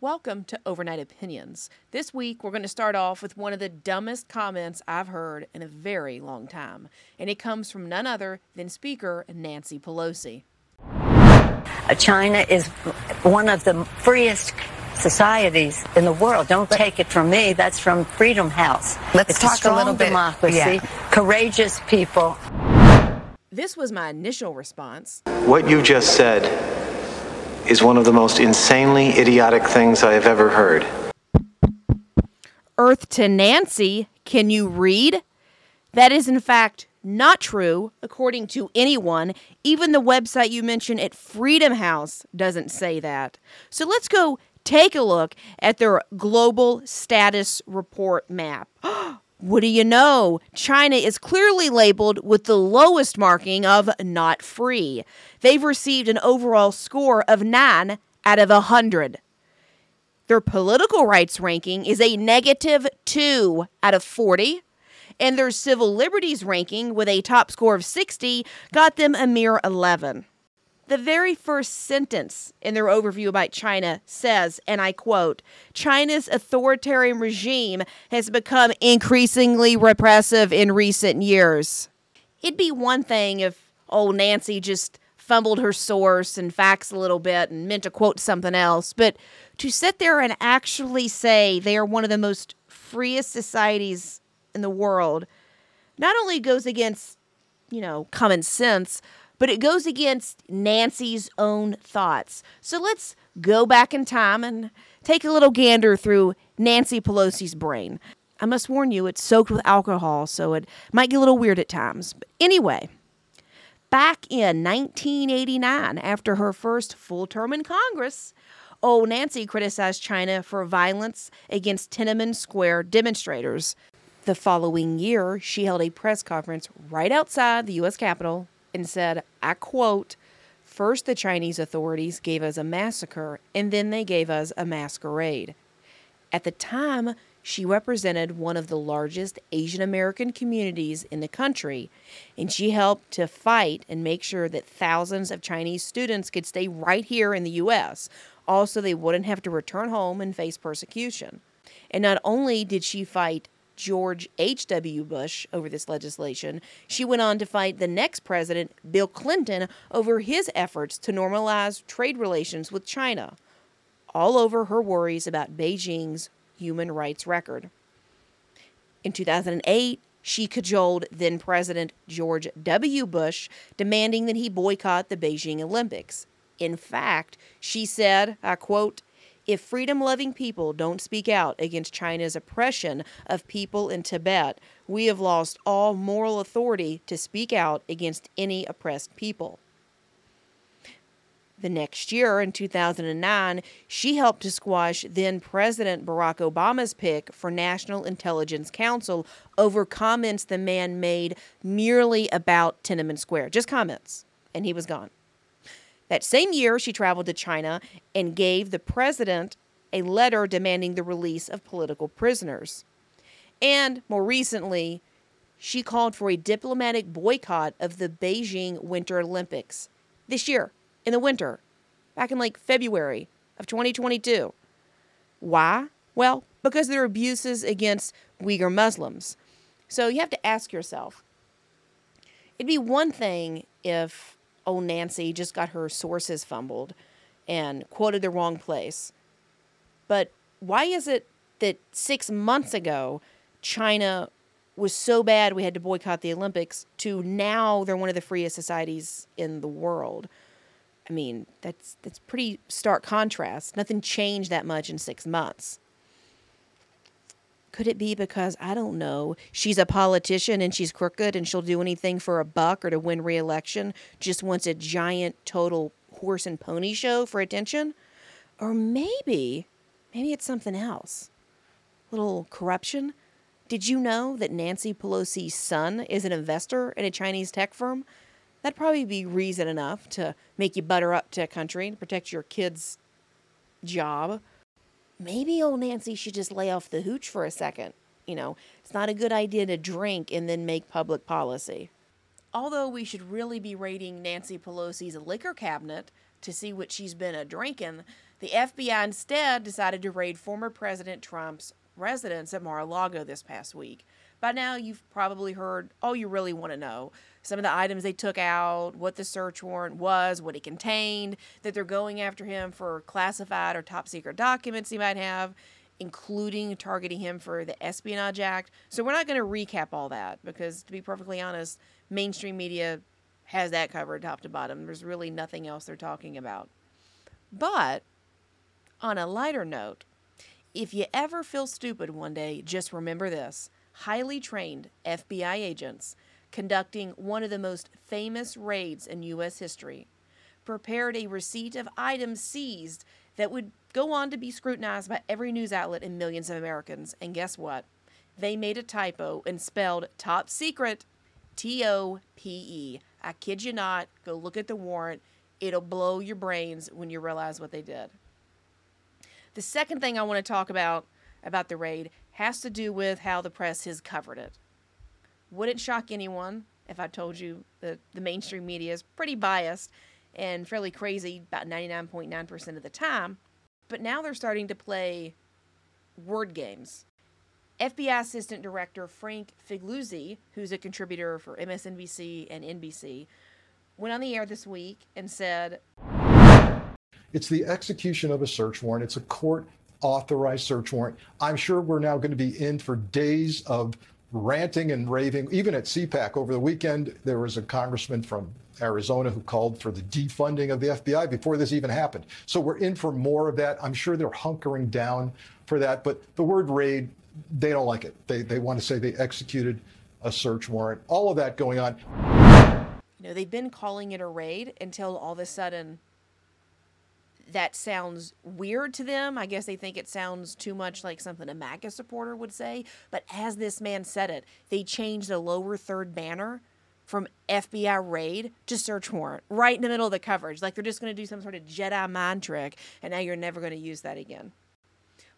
Welcome to Overnight Opinions. This week, we're going to start off with one of the dumbest comments I've heard in a very long time, and it comes from none other than Speaker Nancy Pelosi. Uh, China is one of the freest societies in the world. Don't take it from me. That's from Freedom House. Let's it's talk a, strong a little bit. democracy, Yeah. courageous people. This was my initial response. What you just said is one of the most insanely idiotic things I have ever heard. Earth to Nancy, can you read? That is, in fact, not true, according to anyone. Even the website you mentioned at Freedom House doesn't say that. So let's go take a look at their global status report map. Oh, What do you know? China is clearly labeled with the lowest marking of not free. They've received an overall score of 9 out of 100. Their political rights ranking is a negative 2 out of 40, and their civil liberties ranking, with a top score of 60, got them a mere 11. The very first sentence in their overview about China says, and I quote, China's authoritarian regime has become increasingly repressive in recent years. It'd be one thing if old Nancy just fumbled her source and facts a little bit and meant to quote something else, but to sit there and actually say they are one of the most freest societies in the world not only goes against, you know, common sense, but it goes against Nancy's own thoughts. So let's go back in time and take a little gander through Nancy Pelosi's brain. I must warn you, it's soaked with alcohol, so it might get a little weird at times. But anyway, back in 1989, after her first full term in Congress, old Nancy criticized China for violence against Tiananmen Square demonstrators. The following year, she held a press conference right outside the U.S. Capitol and said, I quote, First, the Chinese authorities gave us a massacre, and then they gave us a masquerade. At the time, she represented one of the largest Asian American communities in the country, and she helped to fight and make sure that thousands of Chinese students could stay right here in the U.S. Also, they wouldn't have to return home and face persecution. And not only did she fight George H.W. Bush over this legislation, she went on to fight the next president, Bill Clinton, over his efforts to normalize trade relations with China, all over her worries about Beijing's human rights record. In 2008, she cajoled then President George W. Bush, demanding that he boycott the Beijing Olympics. In fact, she said, I quote, if freedom loving people don't speak out against China's oppression of people in Tibet, we have lost all moral authority to speak out against any oppressed people. The next year, in 2009, she helped to squash then President Barack Obama's pick for National Intelligence Council over comments the man made merely about Tiananmen Square. Just comments. And he was gone. That same year, she traveled to China and gave the president a letter demanding the release of political prisoners. And more recently, she called for a diplomatic boycott of the Beijing Winter Olympics this year in the winter, back in like February of 2022. Why? Well, because there are abuses against Uyghur Muslims. So you have to ask yourself it'd be one thing if old Nancy just got her sources fumbled and quoted the wrong place. But why is it that six months ago, China was so bad we had to boycott the Olympics to now they're one of the freest societies in the world? I mean, that's that's pretty stark contrast. Nothing changed that much in six months. Could it be because I don't know, she's a politician and she's crooked and she'll do anything for a buck or to win re-election, just wants a giant total horse and pony show for attention? Or maybe maybe it's something else. Little corruption? Did you know that Nancy Pelosi's son is an investor in a Chinese tech firm? That'd probably be reason enough to make you butter up to a country and protect your kid's job. Maybe old Nancy should just lay off the hooch for a second. You know, it's not a good idea to drink and then make public policy. Although we should really be raiding Nancy Pelosi's liquor cabinet to see what she's been a drinking, The FBI instead decided to raid former President Trump's residence at Mar a Lago this past week. By now, you've probably heard all you really want to know some of the items they took out, what the search warrant was, what it contained, that they're going after him for classified or top secret documents he might have, including targeting him for the Espionage Act. So we're not going to recap all that because, to be perfectly honest, mainstream media has that covered top to bottom. There's really nothing else they're talking about. But on a lighter note, if you ever feel stupid one day, just remember this highly trained FBI agents conducting one of the most famous raids in U.S. history prepared a receipt of items seized that would go on to be scrutinized by every news outlet and millions of Americans. And guess what? They made a typo and spelled top secret T O P E. I kid you not. Go look at the warrant. It'll blow your brains when you realize what they did. The second thing I want to talk about about the raid has to do with how the press has covered it. Wouldn't shock anyone if I told you that the mainstream media is pretty biased and fairly crazy about 99.9% of the time. But now they're starting to play word games. FBI Assistant Director Frank Figliuzzi, who's a contributor for MSNBC and NBC, went on the air this week and said It's the execution of a search warrant. It's a court authorized search warrant. I'm sure we're now going to be in for days of ranting and raving. Even at CPAC over the weekend, there was a congressman from Arizona who called for the defunding of the FBI before this even happened. So we're in for more of that. I'm sure they're hunkering down for that. But the word raid, they don't like it. They, they want to say they executed a search warrant. All of that going on. You know, they've been calling it a raid until all of a sudden that sounds weird to them. I guess they think it sounds too much like something a MAGA supporter would say. But as this man said it, they changed the lower third banner from FBI raid to search warrant right in the middle of the coverage. Like they're just going to do some sort of Jedi mind trick, and now you're never going to use that again.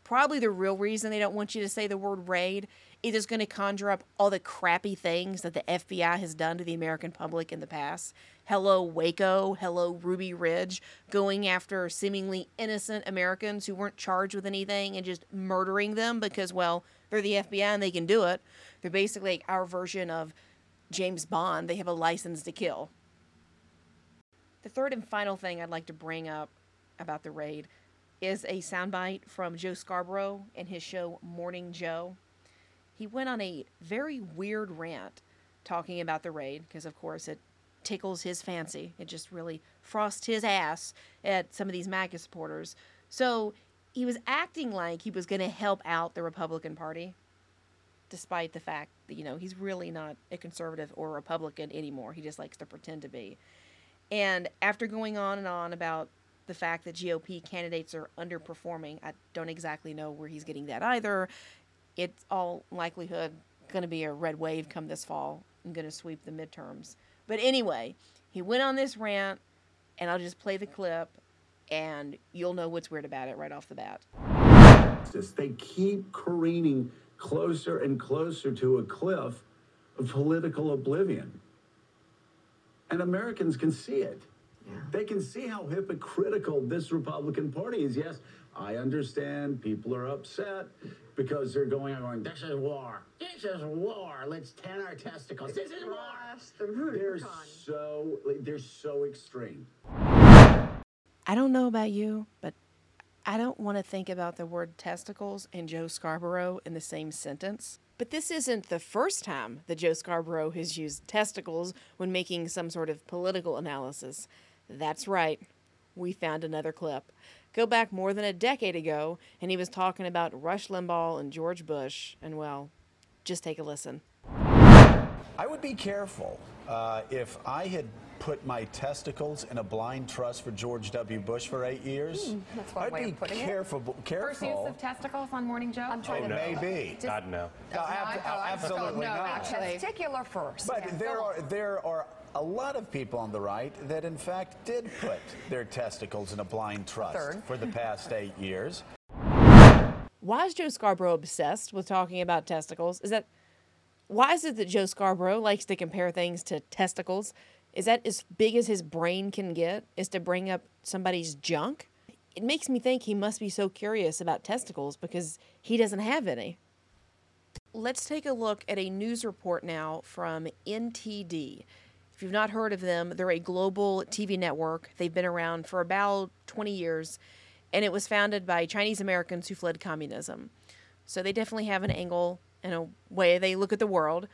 Probably the real reason they don't want you to say the word raid is it's going to conjure up all the crappy things that the FBI has done to the American public in the past. Hello, Waco. Hello, Ruby Ridge. Going after seemingly innocent Americans who weren't charged with anything and just murdering them because, well, they're the FBI and they can do it. They're basically our version of James Bond. They have a license to kill. The third and final thing I'd like to bring up about the raid is a soundbite from Joe Scarborough in his show Morning Joe. He went on a very weird rant talking about the raid because, of course, it tickles his fancy. It just really frosts his ass at some of these MAGA supporters. So he was acting like he was going to help out the Republican Party, despite the fact that, you know, he's really not a conservative or Republican anymore. He just likes to pretend to be. And after going on and on about the fact that GOP candidates are underperforming. I don't exactly know where he's getting that either. It's all likelihood going to be a red wave come this fall and going to sweep the midterms. But anyway, he went on this rant, and I'll just play the clip, and you'll know what's weird about it right off the bat. They keep careening closer and closer to a cliff of political oblivion. And Americans can see it. They can see how hypocritical this Republican Party is. Yes, I understand people are upset because they're going and going, this is war. This is war. Let's tan our testicles. This is war. They're so they're so extreme. I don't know about you, but I don't want to think about the word testicles and Joe Scarborough in the same sentence. But this isn't the first time that Joe Scarborough has used testicles when making some sort of political analysis. That's right. We found another clip. Go back more than a decade ago, and he was talking about Rush Limbaugh and George Bush. And well, just take a listen. I would be careful uh, if I had put my testicles in a blind trust for George W. Bush for eight years. Mm, that's one I'd way be of putting careful, it. careful. First use of testicles on Morning Joe? I'm trying oh, to maybe. Just, God, no. No, ab- oh, absolutely no, not. actually. Testicular first. But Yeah. there are there are a lot of people on the right that in fact did put their testicles in a blind trust Third. for the past eight years. Why is Joe Scarborough obsessed with talking about testicles? Is that why is it that Joe Scarborough likes to compare things to testicles? Is that as big as his brain can get? Is to bring up somebody's junk? it makes me think he must be so curious about testicles because he doesn't have any. Let's take a look at a news report now from NTD. If you've not heard of them, they're a global TV network. They've been around for about 20 years, and it was founded by Chinese Americans who fled communism. So they definitely have an angle and a way they look at the world.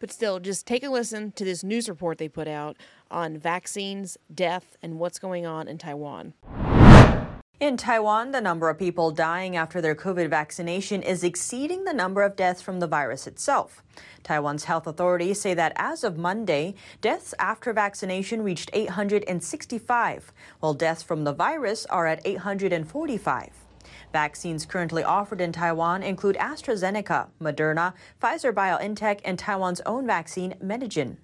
But still, just take a listen to this news report they put out on vaccines, death, and what's going on in Taiwan. In Taiwan, the number of people dying after their COVID vaccination is exceeding the number of deaths from the virus itself. Taiwan's health authorities say that as of Monday, deaths after vaccination reached 865, while deaths from the virus are at 845. Vaccines currently offered in Taiwan include AstraZeneca, Moderna, Pfizer BioNTech, and Taiwan's own vaccine, Medigen.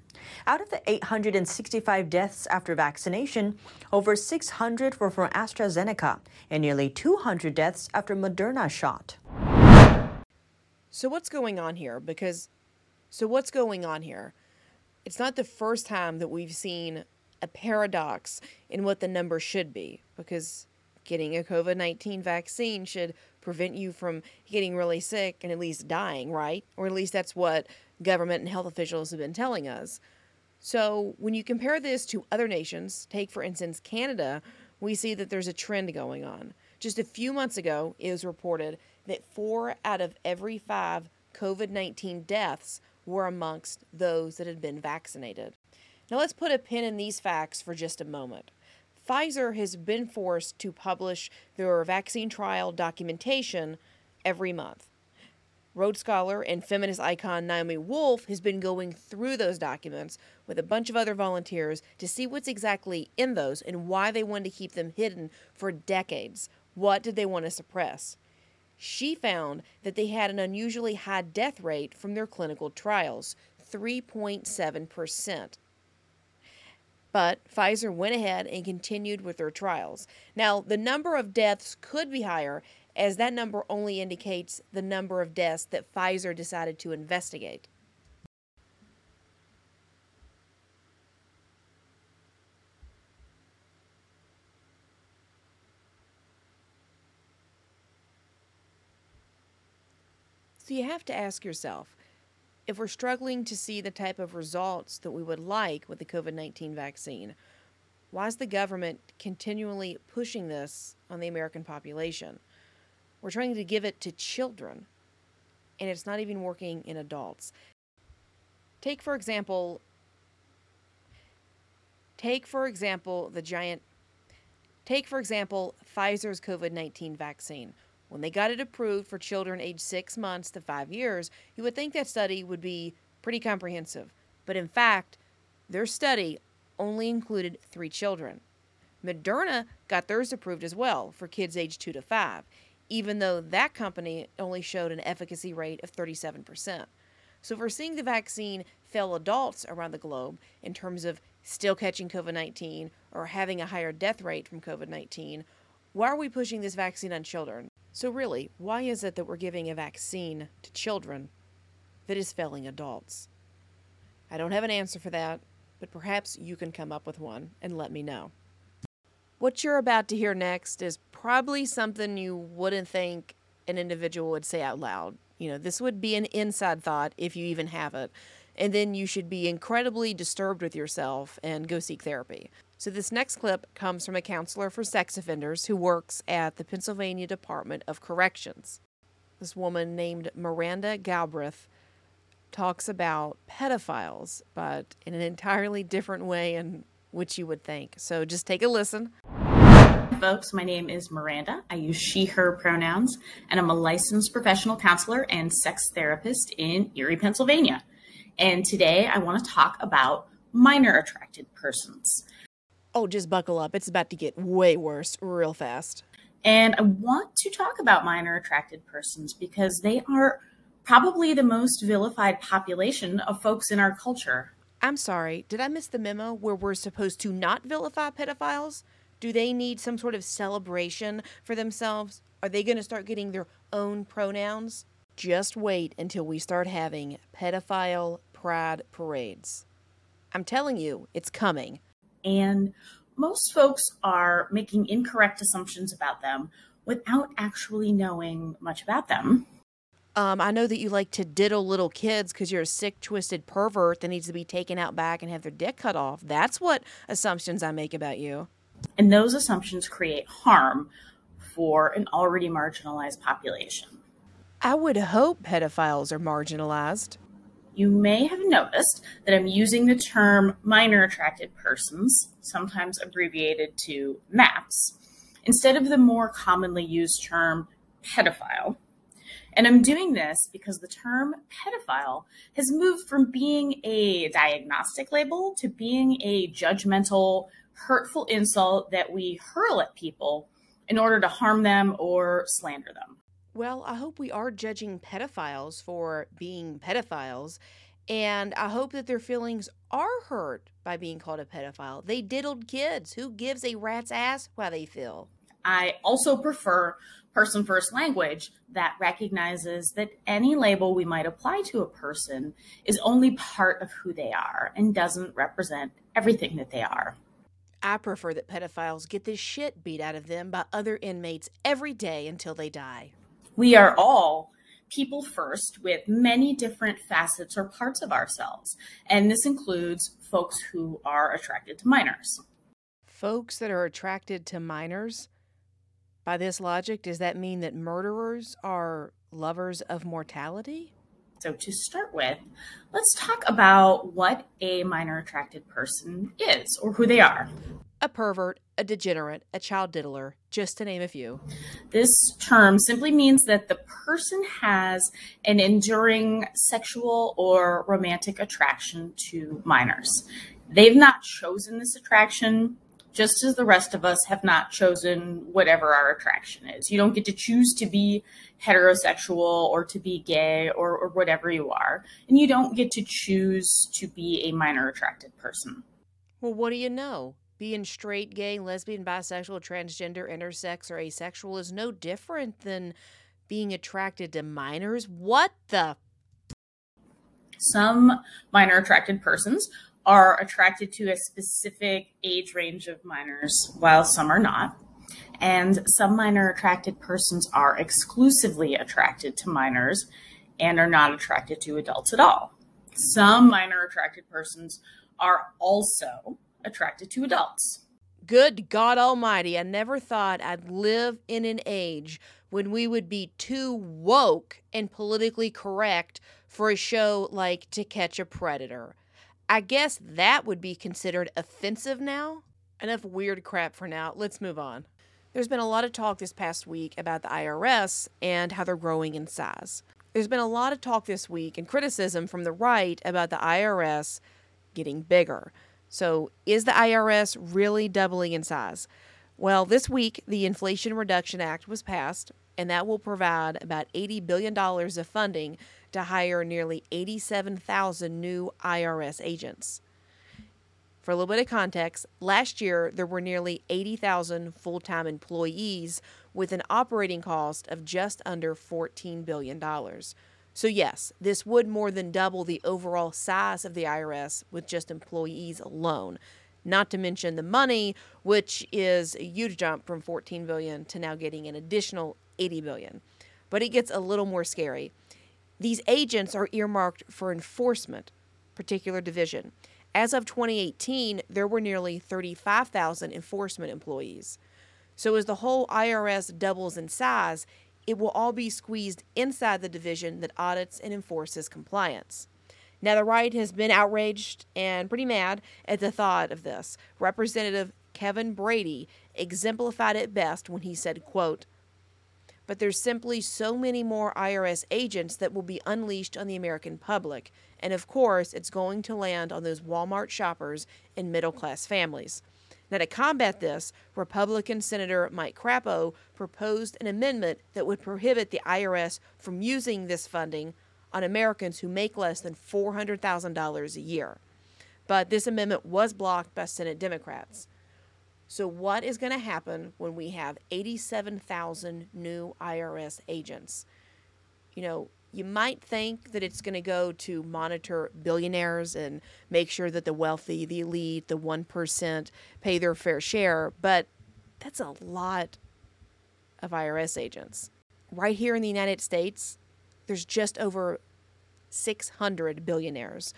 Out of the 865 deaths after vaccination, over 600 were from AstraZeneca and nearly 200 deaths after Moderna shot. So what's going on here? Because so what's going on here? It's not the first time that we've seen a paradox in what the number should be because getting a COVID-19 vaccine should prevent you from getting really sick and at least dying, right? Or at least that's what government and health officials have been telling us. So, when you compare this to other nations, take for instance Canada, we see that there's a trend going on. Just a few months ago, it was reported that four out of every five COVID 19 deaths were amongst those that had been vaccinated. Now, let's put a pin in these facts for just a moment. Pfizer has been forced to publish their vaccine trial documentation every month. Rhodes Scholar and feminist icon Naomi Wolf has been going through those documents with a bunch of other volunteers to see what's exactly in those and why they wanted to keep them hidden for decades. What did they want to suppress? She found that they had an unusually high death rate from their clinical trials 3.7%. But Pfizer went ahead and continued with their trials. Now, the number of deaths could be higher as that number only indicates the number of deaths that Pfizer decided to investigate. So you have to ask yourself if we're struggling to see the type of results that we would like with the COVID 19 vaccine, why is the government continually pushing this on the American population? We're trying to give it to children, and it's not even working in adults. Take, for example, take, for example, the giant, take, for example, Pfizer's COVID 19 vaccine. When they got it approved for children aged six months to five years, you would think that study would be pretty comprehensive. But in fact, their study only included three children. Moderna got theirs approved as well for kids aged two to five even though that company only showed an efficacy rate of 37%. So if we're seeing the vaccine fail adults around the globe in terms of still catching COVID 19 or having a higher death rate from COVID 19, why are we pushing this vaccine on children? So, really, why is it that we're giving a vaccine to children that is failing adults? I don't have an answer for that, but perhaps you can come up with one and let me know. What you're about to hear next is probably something you wouldn't think an individual would say out loud. You know, this would be an inside thought if you even have it. And then you should be incredibly disturbed with yourself and go seek therapy. So, this next clip comes from a counselor for sex offenders who works at the Pennsylvania Department of Corrections. This woman named Miranda Galbraith talks about pedophiles, but in an entirely different way and which you would think. So just take a listen. Folks, my name is Miranda. I use she, her pronouns, and I'm a licensed professional counselor and sex therapist in Erie, Pennsylvania. And today I want to talk about minor attracted persons. Oh, just buckle up. It's about to get way worse real fast. And I want to talk about minor attracted persons because they are probably the most vilified population of folks in our culture. I'm sorry, did I miss the memo where we're supposed to not vilify pedophiles? Do they need some sort of celebration for themselves? Are they going to start getting their own pronouns? Just wait until we start having pedophile pride parades. I'm telling you, it's coming. And most folks are making incorrect assumptions about them without actually knowing much about them. Um, I know that you like to diddle little kids because you're a sick, twisted pervert that needs to be taken out back and have their dick cut off. That's what assumptions I make about you. And those assumptions create harm for an already marginalized population. I would hope pedophiles are marginalized. You may have noticed that I'm using the term minor attracted persons, sometimes abbreviated to MAPS, instead of the more commonly used term pedophile. And I'm doing this because the term pedophile has moved from being a diagnostic label to being a judgmental, hurtful insult that we hurl at people in order to harm them or slander them. Well, I hope we are judging pedophiles for being pedophiles, and I hope that their feelings are hurt by being called a pedophile. They diddled kids. Who gives a rat's ass how they feel? I also prefer person first language that recognizes that any label we might apply to a person is only part of who they are and doesn't represent everything that they are. I prefer that pedophiles get the shit beat out of them by other inmates every day until they die. We are all people first with many different facets or parts of ourselves. And this includes folks who are attracted to minors. Folks that are attracted to minors? By this logic, does that mean that murderers are lovers of mortality? So, to start with, let's talk about what a minor attracted person is or who they are a pervert, a degenerate, a child diddler, just to name a few. This term simply means that the person has an enduring sexual or romantic attraction to minors. They've not chosen this attraction, just as the rest of us have not chosen whatever our attraction is. You don't get to choose to be heterosexual or to be gay or, or whatever you are, and you don't get to choose to be a minor attracted person. Well, what do you know? being straight, gay, lesbian, bisexual, transgender, intersex, or asexual is no different than being attracted to minors. What the? Some minor attracted persons are attracted to a specific age range of minors, while some are not. And some minor attracted persons are exclusively attracted to minors and are not attracted to adults at all. Some minor attracted persons are also attracted to adults. Good God Almighty, I never thought I'd live in an age when we would be too woke and politically correct for a show like To Catch a Predator. I guess that would be considered offensive now. Enough weird crap for now. Let's move on. There's been a lot of talk this past week about the IRS and how they're growing in size. There's been a lot of talk this week and criticism from the right about the IRS getting bigger. So, is the IRS really doubling in size? Well, this week, the Inflation Reduction Act was passed, and that will provide about $80 billion of funding to hire nearly 87,000 new IRS agents. For a little bit of context, last year there were nearly 80,000 full time employees with an operating cost of just under $14 billion. So, yes, this would more than double the overall size of the IRS with just employees alone. Not to mention the money, which is a huge jump from 14 billion to now getting an additional 80 billion. But it gets a little more scary. These agents are earmarked for enforcement, particular division. As of 2018, there were nearly 35,000 enforcement employees. So, as the whole IRS doubles in size, it will all be squeezed inside the division that audits and enforces compliance. Now, the right has been outraged and pretty mad at the thought of this. Representative Kevin Brady exemplified it best when he said, quote, but there's simply so many more IRS agents that will be unleashed on the American public. And of course, it's going to land on those Walmart shoppers and middle class families. Now, to combat this, Republican Senator Mike Crapo proposed an amendment that would prohibit the IRS from using this funding on Americans who make less than $400,000 a year. But this amendment was blocked by Senate Democrats. So, what is going to happen when we have 87,000 new IRS agents? You know, You might think that it's going to go to monitor billionaires and make sure that the wealthy, the elite, the 1% pay their fair share, but that's a lot of IRS agents. Right here in the United States, there's just over 600 billionaires.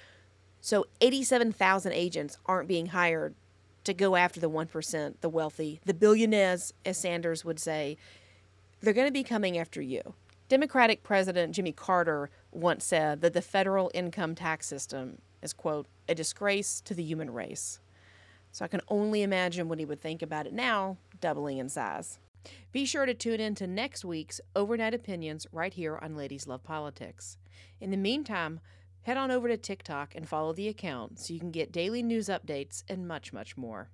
So 87,000 agents aren't being hired to go after the 1%, the wealthy, the billionaires, as Sanders would say. They're going to be coming after you. Democratic President Jimmy Carter once said that the federal income tax system is, quote, a disgrace to the human race. So I can only imagine what he would think about it now, doubling in size. Be sure to tune in to next week's Overnight Opinions right here on Ladies Love Politics. In the meantime, head on over to TikTok and follow the account so you can get daily news updates and much, much more.